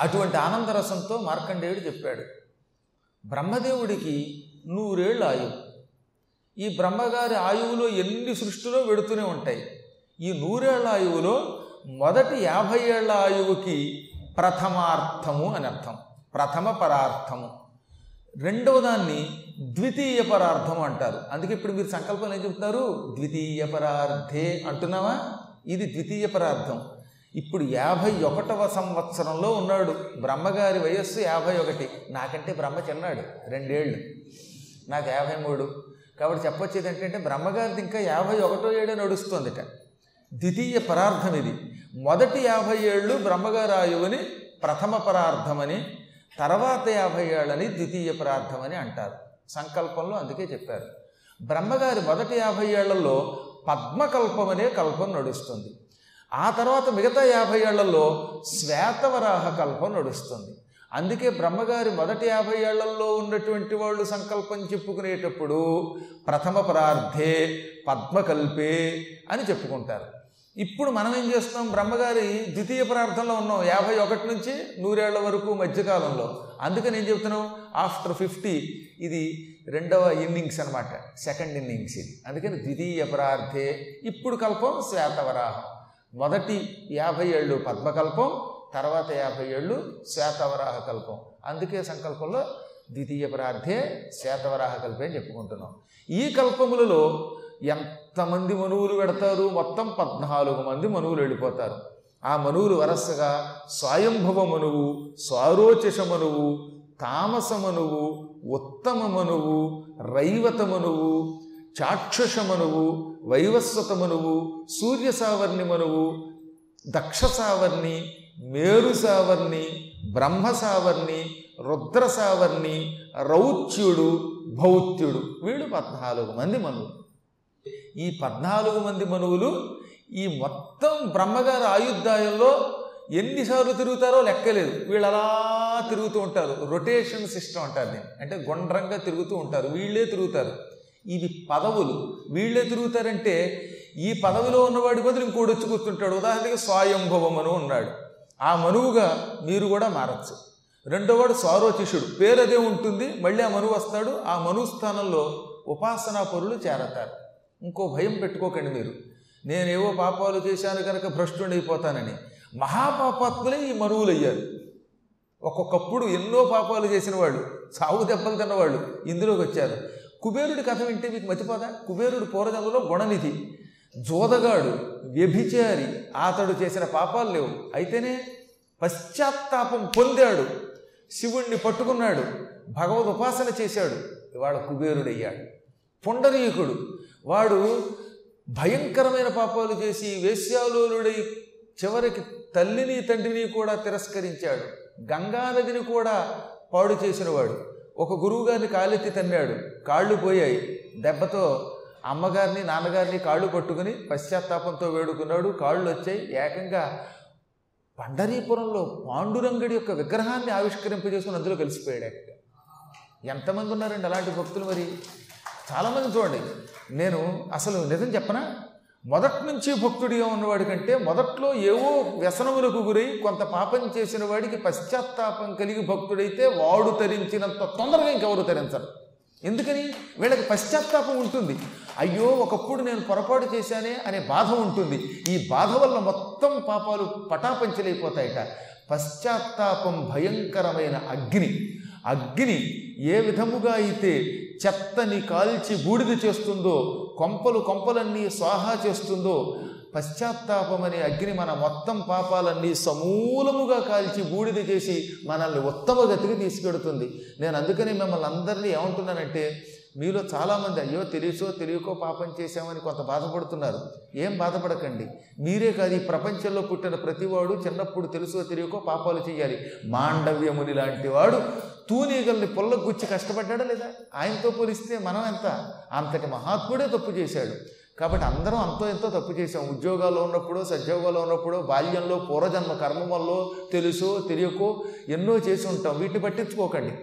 అటువంటి ఆనందరసంతో మార్కండేయుడు చెప్పాడు బ్రహ్మదేవుడికి నూరేళ్ళు ఆయువు. ఈ బ్రహ్మగారి ఆయువులో ఎన్ని సృష్టిలో వెడుతూనే ఉంటాయి. ఈ నూరేళ్ళ ఆయువులో మొదటి యాభై ఏళ్ళ ఆయువుకి ప్రథమార్థము అని అర్థం. ప్రథమ పరార్థము. రెండవ దాన్ని ద్వితీయ పరార్థం అంటారు. అందుకే ఇప్పుడు మీరు సంకల్పం ఏం చెప్తున్నారు? ద్వితీయ పరార్థే అంటున్నావా? ఇది ద్వితీయ పరార్థం. ఇప్పుడు యాభై ఒకటవ సంవత్సరంలో ఉన్నాడు. బ్రహ్మగారి వయస్సు యాభై ఒకటి నాకంటే బ్రహ్మ చిన్నాడు. రెండేళ్ళు. నాకు యాభై మూడు కాబట్టి చెప్పొచ్చేది ఏంటంటే బ్రహ్మగారిది ఇంకా యాభై ఒకటో ఏడే నడుస్తుందిట. ద్వితీయ పరార్థం ఇది మొదటి యాభై ఏళ్ళు బ్రహ్మగారాయువుని ప్రథమ పరార్థమని తర్వాత యాభై ఏళ్ళని ద్వితీయ పరార్థమని అంటారు. సంకల్పంలో అందుకే చెప్పారు. బ్రహ్మగారి మొదటి యాభై ఏళ్ళలో పద్మకల్పం అనే కల్పం నడుస్తుంది. ఆ తర్వాత మిగతా యాభై ఏళ్ళలో శ్వేతవరాహ కల్పం నడుస్తుంది. అందుకే బ్రహ్మగారి మొదటి యాభై ఏళ్ళలో ఉన్నటువంటి వాళ్ళు సంకల్పం చెప్పుకునేటప్పుడు ప్రథమ ప్రార్థే పద్మకల్పే అని చెప్పుకుంటారు. ఇప్పుడు మనం ఏం చేస్తాం బ్రహ్మగారి ద్వితీయ ప్రార్థనలో ఉన్నాం. యాభై ఒకటి నుంచి నూరేళ్ళ వరకు మధ్యకాలంలో. అందుకని ఏం చెప్తున్నాం? ఆఫ్టర్ ఫిఫ్టీ ఇది రెండవ ఇన్నింగ్స్ అనమాట సెకండ్ ఇన్నింగ్స్ ఇది. అందుకని ద్వితీయ ప్రార్థే. ఇప్పుడు కల్పం శ్వేతవరాహం. మొదటి యాభై ఏళ్ళు పద్మకల్పం తర్వాత యాభై ఏళ్ళు శ్వేతవరాహ కల్పం. అందుకే సంకల్పంలో ద్వితీయ ప్రార్థే శ్వేతవరాహ కల్పే అని చెప్పుకుంటున్నాం. ఈ కల్పములలో ఎంతమంది మనువులు పెడతారు? మొత్తం పద్నాలుగు మంది మనువులు వెళ్ళిపోతారు. ఆ మనువులు వరసగా స్వయంభవ మనువు స్వారోచష మనువు తామస మనువు ఉత్తమ మనువు రైవత మనువు చాక్షుష మనువు వైవస్వత సూర్య సావర్ణి మనువు దక్ష సావర్ణి మేరు సావర్ణి బ్రహ్మ సావర్ణి రుద్ర సావర్ణి భౌత్యుడు వీళ్ళు పద్నాలుగు మంది మనువులు. ఈ పద్నాలుగు మంది మనువులు ఈ మొత్తం బ్రహ్మగారి ఆయుద్ధాయంలో ఎన్నిసార్లు తిరుగుతారో లెక్కలేదు. వీళ్ళు అలా తిరుగుతూ ఉంటారు. రొటేషన్ సిస్టమ్ అంటారు దీన్ని. అంటే గుండ్రంగా తిరుగుతూ ఉంటారు. వీళ్ళే తిరుగుతారు. ఇవి పదవులు. వీళ్ళే తిరుగుతారంటే ఈ పదవిలో ఉన్నవాడి బదులు ఇంకోటి వచ్చి కూర్చుంటాడు. ఉదాహరణకి స్వయంభవమను ఉన్నాడు ఆ మనువుగా మీరు కూడా మారచ్చు. రెండోవాడు స్వారోచిషుడు పేరు అదే ఉంటుంది మళ్ళీ ఆ మనువు వస్తాడు. ఆ మనువు స్థానంలో ఉపాసనా పరులు చేరతారు. ఇంకో భయం పెట్టుకోకండి మీరు. నేనేవో పాపాలు చేశాను కనుక భ్రష్టుడైపోతానని. మహాపాపాత్ములే ఈ మనువులు అయ్యారు ఒక్కొక్కప్పుడు ఎన్నో పాపాలు చేసిన వాళ్ళు సాగు దెబ్బలు తిన్నవాళ్ళు ఇందులోకి వచ్చారు. కుబేరుడి కథ వింటే మీకు మర్చిపోదా కుబేరుడు పూర్వజంలో గుణనిధి. జోదగాడు వ్యభిచారి అతడు చేసిన పాపాలు లేవు. అయితేనే పశ్చాత్తాపం పొందాడు. శివుణ్ణి పట్టుకున్నాడు. భగవద్ ఉపాసన చేశాడు. ఇవాళ కుబేరుడయ్యాడు. పుండరీకుడు. వాడు భయంకరమైన పాపాలు చేసి వేశ్యాలోలుడై చివరికి తల్లిని తండ్రిని కూడా తిరస్కరించాడు. గంగానదిని కూడా పాడు చేసినవాడు. ఒక గురువుగారిని కాలెత్తి తన్నాడు. కాళ్ళు పోయాయి. దెబ్బతో అమ్మగారిని నాన్నగారిని కాళ్ళు పట్టుకుని పశ్చాత్తాపంతో వేడుకున్నాడు. కాళ్ళు వచ్చాయి. ఏకంగా పండరీపురంలో పాండురంగడి యొక్క విగ్రహాన్ని ఆవిష్కరింపజేసుకుని అందులో కలిసిపోయాడు ఏకంగా. ఎంతమంది ఉన్నారండి అలాంటి భక్తులు మరి? చాలామంది చూడండి. నేను అసలు నిజం చెప్పనా? మొదటి నుంచి భక్తుడిగా ఉన్నవాడి కంటే మొదట్లో ఏవో వ్యసనములకు గురై కొంత పాపం చేసిన వాడికి పశ్చాత్తాపం కలిగి భక్తుడైతే వాడు తరించినంత తొందరగా ఇంకెవరు తరించరు. ఎందుకని? వీళ్ళకి పశ్చాత్తాపం ఉంటుంది. అయ్యో ఒకప్పుడు నేను పొరపాటు చేశానే అనే బాధ ఉంటుంది. ఈ బాధ వల్ల మొత్తం పాపాలు పటాపంచలైపోతాయట. పశ్చాత్తాపం భయంకరమైన అగ్ని. అగ్ని ఏ విధముగా అయితే చెత్తని కాల్చి బూడిద చేస్తుందో కొంపలు కొంపలన్నీ స్వాహా చేస్తుందో పశ్చాత్తాపం అనే అగ్ని మన మొత్తం పాపాలన్నీ సమూలముగా కాల్చి బూడిద చేసి మనల్ని ఉత్తమ గతికి తీసుకెడుతుంది. నేను అందుకని మిమ్మల్ని అందరినీ ఏమంటున్నానంటే మీలో చాలామంది అయ్యో తెలియచో తెలియకో పాపం చేశామని కొంత బాధపడుతున్నారు. ఏం బాధపడకండి. మీరే కాదు ఈ ప్రపంచంలో పుట్టిన ప్రతివాడు చిన్నప్పుడు తెలుసో తెలియకో పాపాలు చేయాలి. మాండవ్యముని లాంటి వాడు తూనీగల్ని పొల్లగుచ్చి కష్టపడ్డాడా లేదా? ఆయనతో పోలిస్తే మనం ఎంత? అంతటి మహాత్ముడే తప్పు చేశాడు. కాబట్టి అందరం అంతో ఎంతో తప్పు చేసాం ఉద్యోగాల్లో ఉన్నప్పుడు సద్యోగాల్లో ఉన్నప్పుడు బాల్యంలో పూర్వజన్మ కర్మల్లో తెలుసో తెలియకో ఎన్నో చేసి ఉంటాం. వీటిని పట్టించుకోకండి.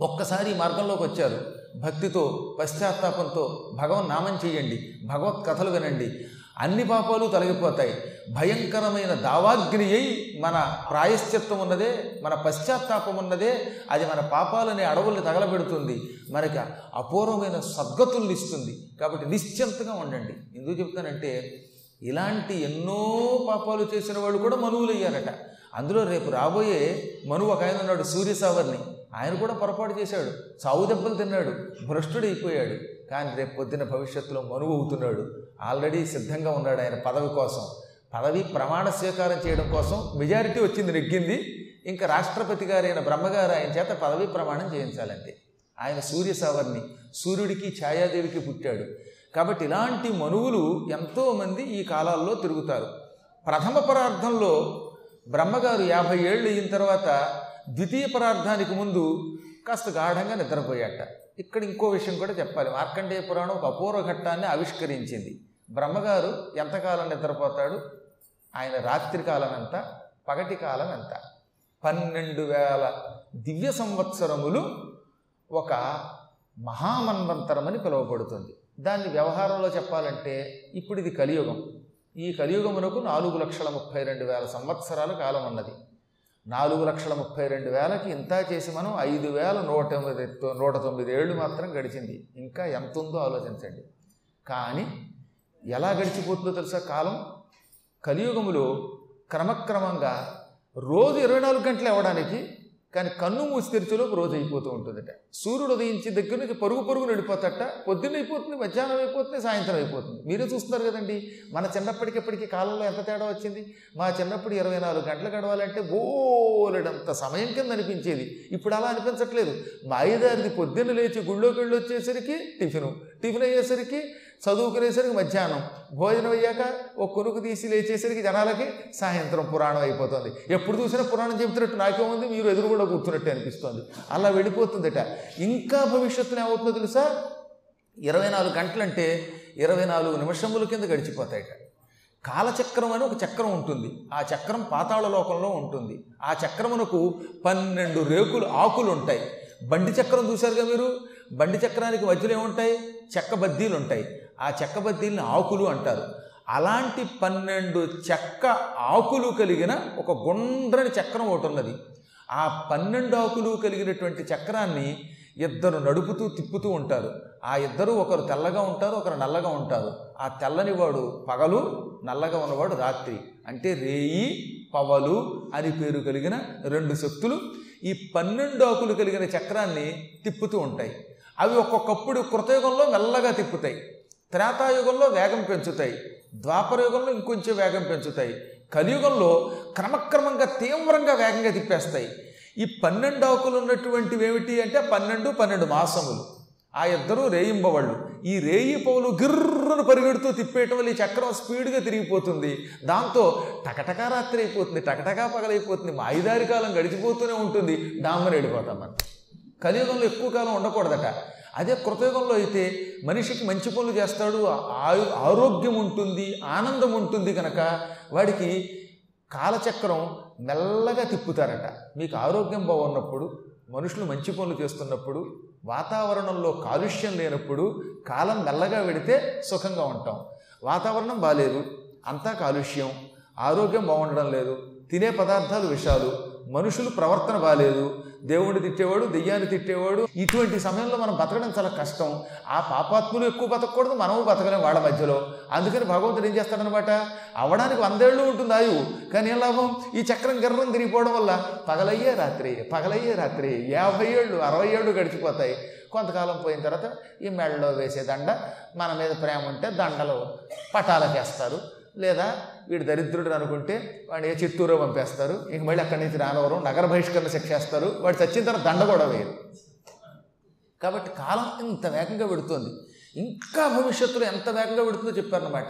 ఒక్కసారి మార్గంలోకి వచ్చారు. భక్తితో పశ్చాత్తాపంతో భగవన్ నామం చేయండి. భగవత్ కథలు వినండి. అన్ని పాపాలు తొలగిపోతాయి. భయంకరమైన దావాగ్ని అయి మన ప్రాయశ్చిత్తం ఉన్నదే మన పశ్చాత్తాపం ఉన్నదే అది మన పాపాలనే అడవుల్ని తగలబెడుతుంది. మనకి అపూర్వమైన సద్గతుల్ని ఇస్తుంది. కాబట్టి నిశ్చింతగా ఉండండి. ఎందుకు చెప్తానంటే ఇలాంటి ఎన్నో పాపాలు చేసిన వాళ్ళు కూడా మనువులు అయ్యారట అందులో రేపు రాబోయే మనువు ఒక ఆయన ఉన్నాడు సూర్యసావర్ని. ఆయన కూడా పొరపాటు చేశాడు. చావు దెబ్బలు తిన్నాడు. భ్రష్టుడైపోయాడు. కానీ రేపు పొద్దున భవిష్యత్తులో మనువు అవుతున్నాడు. ఆల్రెడీ సిద్ధంగా ఉన్నాడు ఆయన పదవి కోసం. పదవి ప్రమాణ స్వీకారం చేయడం కోసం మెజారిటీ వచ్చింది నెగ్గింది. ఇంకా రాష్ట్రపతి గారైన బ్రహ్మగారు ఆయన చేత పదవి ప్రమాణం చేయించాలంటే. ఆయన సూర్య సవర్ణి సూర్యుడికి ఛాయాదేవికి పుట్టాడు. కాబట్టి ఇలాంటి మనువులు ఎంతోమంది ఈ కాలాల్లో తిరుగుతారు. ప్రథమ పరార్థంలో బ్రహ్మగారు యాభై ఏళ్ళు అయిన తర్వాత ద్వితీయ పరార్థానికి ముందు కాస్త గాఢంగా నిద్రపోయాట. ఇక్కడ ఇంకో విషయం కూడా చెప్పాలి. మార్కండేయ పురాణం ఒక అపూర్వ ఘట్టాన్ని ఆవిష్కరించింది. బ్రహ్మగారు ఎంతకాలం నిద్రపోతాడు? ఆయన రాత్రి కాలం ఎంత? పగటి కాలం ఎంత? పన్నెండు వేల దివ్య సంవత్సరములు ఒక మహామన్వంతరం అని పిలువబడుతుంది. దాన్ని వ్యవహారంలో చెప్పాలంటే ఇప్పుడు ఇది కలియుగం. ఈ కలియుగమునకు నాలుగు లక్షల ముప్పై రెండు వేల సంవత్సరాల కాలం ఉన్నది. నాలుగు లక్షల ముప్పై రెండు వేలకి ఇంత చేసి మనం ఐదు వేల నూట ఎనిమిది నూట తొమ్మిది ఏళ్ళు మాత్రం గడిచింది. ఇంకా ఎంత ఉందో ఆలోచించండి. కానీ ఎలా గడిచిపోతుందో తెలుసా? కాలం కలియుగములో క్రమక్రమంగా రోజు ఇరవై నాలుగు గంటలు అవ్వడానికి కానీ కన్ను మూసి తెరిచేలోపు రోజు అయిపోతూ ఉంటుందట. సూర్యుడు ఉదయించి దగ్గర నుంచి పరుగు పరుగు నడిపోతట పొద్దున్న అయిపోతుంది మధ్యాహ్నం అయిపోతుంది సాయంత్రం అయిపోతుంది. మీరే చూస్తున్నారు కదండి మన చిన్నప్పటికెప్పటికి కాలంలో ఎంత తేడా వచ్చింది? మా చిన్నప్పుడు ఇరవై నాలుగు గంటలు గడవాలంటే బోలెడంత సమయం కింద అనిపించేది. ఇప్పుడు అలా అనిపించట్లేదు. మా అయ్యదారిది పొద్దున్న లేచి గుళ్ళోకి వెళ్ళి వచ్చేసరికి టిఫిను. టిఫిన్ అయ్యేసరికి చదువుకునేసరికి మధ్యాహ్నం. భోజనం అయ్యాక ఒక కొనుకు తీసి లేచేసరికి జనాలకి సాయంత్రం పురాణం అయిపోతుంది. ఎప్పుడు చూసినా పురాణం చెబుతున్నట్టు నాకేముంది? మీరు ఎదురు కూడా కూర్చున్నట్టు అనిపిస్తుంది. అలా వెళ్ళిపోతుందట. ఇంకా భవిష్యత్తులో ఏమవుతుందో తెలుసా? ఇరవై నాలుగు గంటలంటే ఇరవై నాలుగు నిమిషముల కింద గడిచిపోతాయట. కాలచక్రం అని ఒక చక్రం ఉంటుంది. ఆ చక్రం పాతాళ లోకంలో ఉంటుంది. ఆ చక్రమునకు పన్నెండు రేకులు ఆకులు ఉంటాయి. బండి చక్రం చూశారుగా మీరు? బండి చక్రానికి మధ్యలో ఏముంటాయి? చెక్క బద్దీలు ఉంటాయి ఆ చెక్క బద్దీలను ఆకులు అంటారు. అలాంటి పన్నెండు చెక్క ఆకులు కలిగిన ఒక గుండ్రని చక్రం ఒకటి ఉన్నది. ఆ పన్నెండు ఆకులు కలిగినటువంటి చక్రాన్ని ఇద్దరు నడుపుతూ తిప్పుతూ ఉంటారు. ఆ ఇద్దరు ఒకరు తెల్లగా ఉంటారు ఒకరు నల్లగా ఉంటారు. ఆ తెల్లని వాడు పగలు నల్లగా ఉన్నవాడు రాత్రి. అంటే రేయి పవలు అని పేరు కలిగిన రెండు శక్తులు ఈ పన్నెండు ఆకులు కలిగిన చక్రాన్ని తిప్పుతూ ఉంటాయి. అవి ఒక్కొక్కప్పుడు కృతయుగంలో మెల్లగా తిప్పుతాయి. త్రేతాయుగంలో వేగం పెంచుతాయి ద్వాపరయుగంలో ఇంకొంచెం వేగం పెంచుతాయి కలియుగంలో క్రమక్రమంగా తీవ్రంగా వేగంగా తిప్పేస్తాయి. ఈ పన్నెండు ఆకులు ఉన్నటువంటివి ఏమిటి అంటే పన్నెండు పన్నెండు మాసములు. ఆ ఇద్దరు రేయింబవాళ్ళు. ఈ రేయి పౌలు గిర్రను పరిగెడుతూ తిప్పేయటం వల్ల ఈ చక్రం స్పీడ్గా తిరిగిపోతుంది. దాంతో టకటకా రాత్రి అయిపోతుంది టకటకా పగలైపోతుంది మా కాలం గడిచిపోతూనే ఉంటుంది. డామ్మని వెళ్ళిపోతాం మనం కలియుగంలో ఎక్కువ కాలం ఉండకూడదట. అదే కృతయుగంలో అయితే మనిషికి మంచి పనులు చేస్తాడు ఆయు ఆరోగ్యం ఉంటుంది ఆనందం ఉంటుంది కనుక వాడికి కాలచక్రం మెల్లగా తిప్పుతారట. మీకు ఆరోగ్యం బాగున్నప్పుడు మనుషులు మంచి పనులు చేస్తున్నప్పుడు వాతావరణంలో కాలుష్యం లేనప్పుడు కాలం మెల్లగా వెడితే సుఖంగా ఉంటాం. వాతావరణం బాగాలేదు అంతా కాలుష్యం ఆరోగ్యం బాగుండడం లేదు తినే పదార్థాలు విషాలు మనుషులు ప్రవర్తన బాగాలేదు దేవుడిని తిట్టేవాడు దెయ్యాన్ని తిట్టేవాడు. ఇటువంటి సమయంలో మనం బతకడం చాలా కష్టం. ఆ పాపాత్ములు ఎక్కువ బతకూడదు మనము బతకలేం వాళ్ళ మధ్యలో. అందుకని భగవంతుడు ఏం చేస్తాడనమాట? అవడానికి వందేళ్ళు ఉంటుంది ఆయువు కానీ ఏం లాభం? ఈ చక్రం గర్రం తిరిగిపోవడం వల్ల పగలయ్యే రాత్రి పగలయ్యే రాత్రి. యాభై ఏళ్ళు అరవై ఏళ్ళు గడిచిపోతాయి. కొంతకాలం పోయిన తర్వాత ఈ మెడలో వేసే దండ మన మీద ప్రేమ ఉంటే దండలు పటాలకేస్తారు. లేదా వీడు దరిద్రుడు అనుకుంటే వాడిని ఏ చిత్తూరు పంపేస్తారు. ఇంక మళ్ళీ అక్కడి నుంచి రానవరం నగర బహిష్కరణ శిక్షేస్తారు వాడు చచ్చిన తర్వాత దండ కూడా వేయరు. కాబట్టి కాలం ఇంత వేగంగా పెడుతోంది. ఇంకా భవిష్యత్తులో ఎంత వేగంగా పెడుతుందో చెప్పారనమాట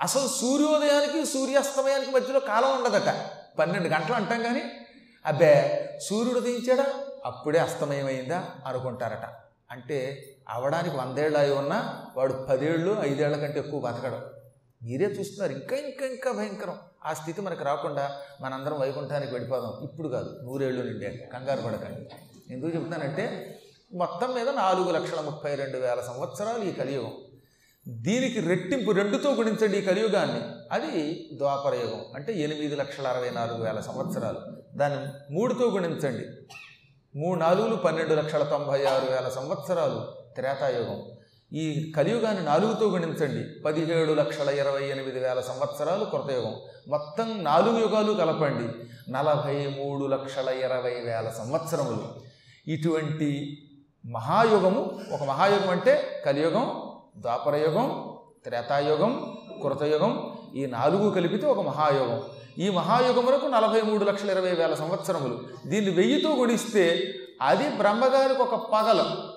అసలు సూర్యోదయానికి సూర్యాస్తమయానికి మధ్యలో కాలం ఉండదట. పన్నెండు గంటలు అంటాం కానీ అబ్బే సూర్యుడు దించాడా? అప్పుడే అస్తమయం అయిందా అనుకుంటారట. అంటే అవడానికి వందేళ్ళు అయి ఉన్నా వాడు పదేళ్ళు ఐదేళ్ళ కంటే ఎక్కువ బతకడం. మీరే చూస్తున్నారు. ఇంకా ఇంకా ఇంకా భయంకరం. ఆ స్థితి మనకు రాకుండా మనందరం వైకుంఠానికి వెళ్ళిపోదాం. ఇప్పుడు కాదు నూరేళ్ళు నిండే కంగారు పడకండి. ఎందుకు చెప్తున్నానంటే మొత్తం మీద నాలుగు లక్షల ముప్పై రెండు వేల సంవత్సరాలు ఈ కలియుగం. దీనికి రెట్టింపు రెండుతో గుణించండి ఈ కలియుగాన్ని. అది ద్వాపరయుగం. అంటే ఎనిమిది లక్షల అరవై నాలుగు వేల సంవత్సరాలు. దాన్ని మూడుతో గుణించండి. మూడు నాలుగులు పన్నెండు లక్షల తొంభై ఆరు వేల సంవత్సరాలు త్రేతాయుగం. ఈ కలియుగాన్ని నాలుగుతో గణించండి. పదిహేడు లక్షల ఇరవై ఎనిమిది వేల సంవత్సరాలు కృతయుగం. మొత్తం నాలుగు యుగాలు కలపండి. నలభై మూడు లక్షల ఇరవై వేల సంవత్సరములు. ఇటువంటి మహాయుగము ఒక మహాయుగం అంటే కలియుగం ద్వాపరయుగం త్రేతాయుగం కృతయుగం ఈ నాలుగు కలిపితే ఒక మహాయుగం. ఈ మహాయుగమునకు నలభై మూడు లక్షల ఇరవై వేల సంవత్సరములు. దీన్ని వెయ్యితో గుణిస్తే అది బ్రహ్మగారికి ఒక పగలం.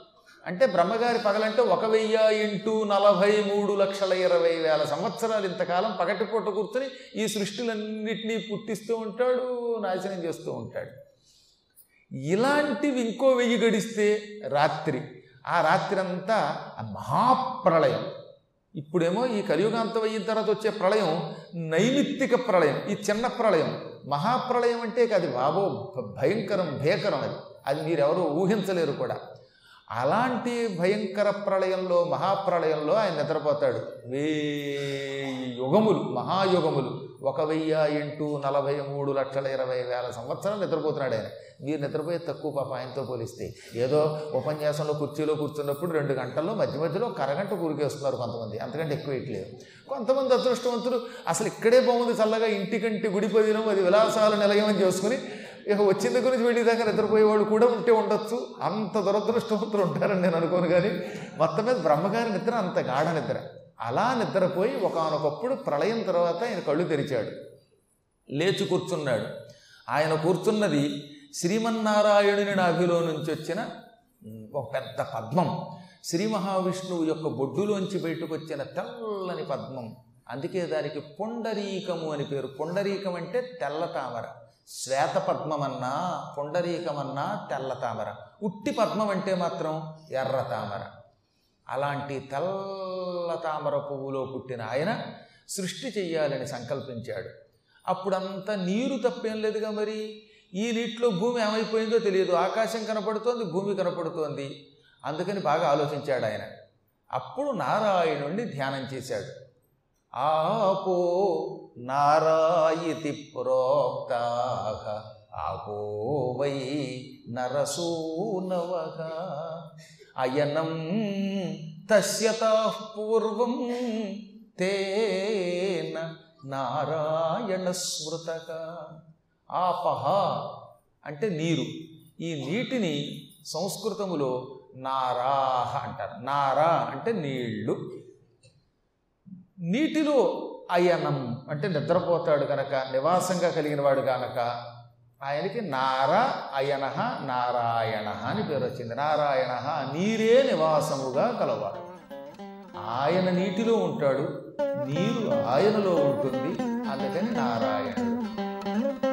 అంటే బ్రహ్మగారి పగలంటే ఒక వెయ్యి ఇంటూ నలభై మూడు లక్షల ఇరవై వేల సంవత్సరాలు ఇంతకాలం పగటిపూట కూర్చొని ఈ సృష్టిలన్నింటినీ పుట్టిస్తూ ఉంటాడు నాశనం చేస్తూ ఉంటాడు. ఇలాంటివి ఇంకో వెయ్యి గడిస్తే రాత్రి. ఆ రాత్రి అంతా మహాప్రళయం. ఇప్పుడేమో ఈ కలియుగాంతం అయిన తర్వాత వచ్చే ప్రళయం నైమిత్తిక ప్రళయం ఈ చిన్న ప్రళయం. మహాప్రళయం అంటే అది బాబో భయంకరం భేకరం అది. అది మీరెవరూ ఊహించలేరు కూడా. అలాంటి భయంకర ప్రళయంలో మహాప్రళయంలో ఆయన నిద్రపోతాడు. వే యుగములు మహాయుగములు. ఒక వెయ్యి ఎంటు నలభై మూడు లక్షల ఇరవై వేల సంవత్సరాలు నిద్రపోతున్నాడు ఆయన. మీరు నిద్రపోయే తక్కువ పాప ఆయనతో పోలిస్తే. ఏదో ఉపన్యాసంలో కుర్చీలో కూర్చున్నప్పుడు రెండు గంటల్లో మధ్య మధ్యలో కరగంట కూరికేస్తున్నారు కొంతమంది. అంతకంటే ఎక్కువ ఇట్లేదు కొంతమంది అదృష్టవంతులు అసలు ఇక్కడే బాగుంది చల్లగా ఇంటికంటి గుడి పదినం అది విలాసాల నిలయమని చేసుకుని ఇక వచ్చిన దగ్గర నుంచి వెళ్ళేదాకా నిద్రపోయేవాళ్ళు కూడా ఉంటే ఉండొచ్చు. అంత దురదృష్టవంతులు ఉంటారని నేను అనుకోను కానీ మొత్తం మీద బ్రహ్మగారి నిద్ర అంత గాఢ నిద్ర. అలా నిద్రపోయి ఒకనొకప్పుడు ప్రళయం తర్వాత ఆయన కళ్ళు తెరిచాడు. లేచి కూర్చున్నాడు. ఆయన కూర్చున్నది శ్రీమన్నారాయణుని నాభిలో నుంచి వచ్చిన ఒక పెద్ద పద్మం. శ్రీ మహావిష్ణువు యొక్క బొడ్డులోంచి బయటకు వచ్చిన తెల్లని పద్మం. అందుకే దానికి పొండరీకము అని పేరు. పొండరీకం అంటే తెల్ల తామర. శ్వేతపద్మమన్నా పుండరీకమన్నా తెల్ల తామర. ఉట్టి పద్మం అంటే మాత్రం ఎర్ర తామర. అలాంటి తెల్ల తామర పువ్వులో పుట్టిన ఆయన సృష్టి చెయ్యాలని సంకల్పించాడు. అప్పుడంతా నీరు తప్పేం లేదుగా మరి? ఈ నీటిలో భూమి ఏమైపోయిందో తెలియదు. ఆకాశం కనపడుతోంది భూమి కనపడుతోంది. అందుకని బాగా ఆలోచించాడు ఆయన. అప్పుడు నారాయణుణ్ణి ధ్యానం చేశాడు. ఆపో నారాయితి ప్రోక్త. ఆపో వై నరసూనవక అయనం తస్యత పూర్వం తేన నారాయణస్మృతక ఆపహ అంటే నీరు. ఈ నీటిని సంస్కృతములో నారాహ అంటారు. నారా అంటే నీళ్ళు. నీటిలో అయనం అంటే నిద్రపోతాడు కనుక నివాసంగా కలిగిన వాడు కనుక ఆయనకి నార అయన నారాయణ అని పేరు వచ్చింది. నారాయణ నీరే నివాసముగా కలవాడు. ఆయన నీటిలో ఉంటాడు నీరు ఆయనలో ఉంటుంది అందుకని నారాయణుడు.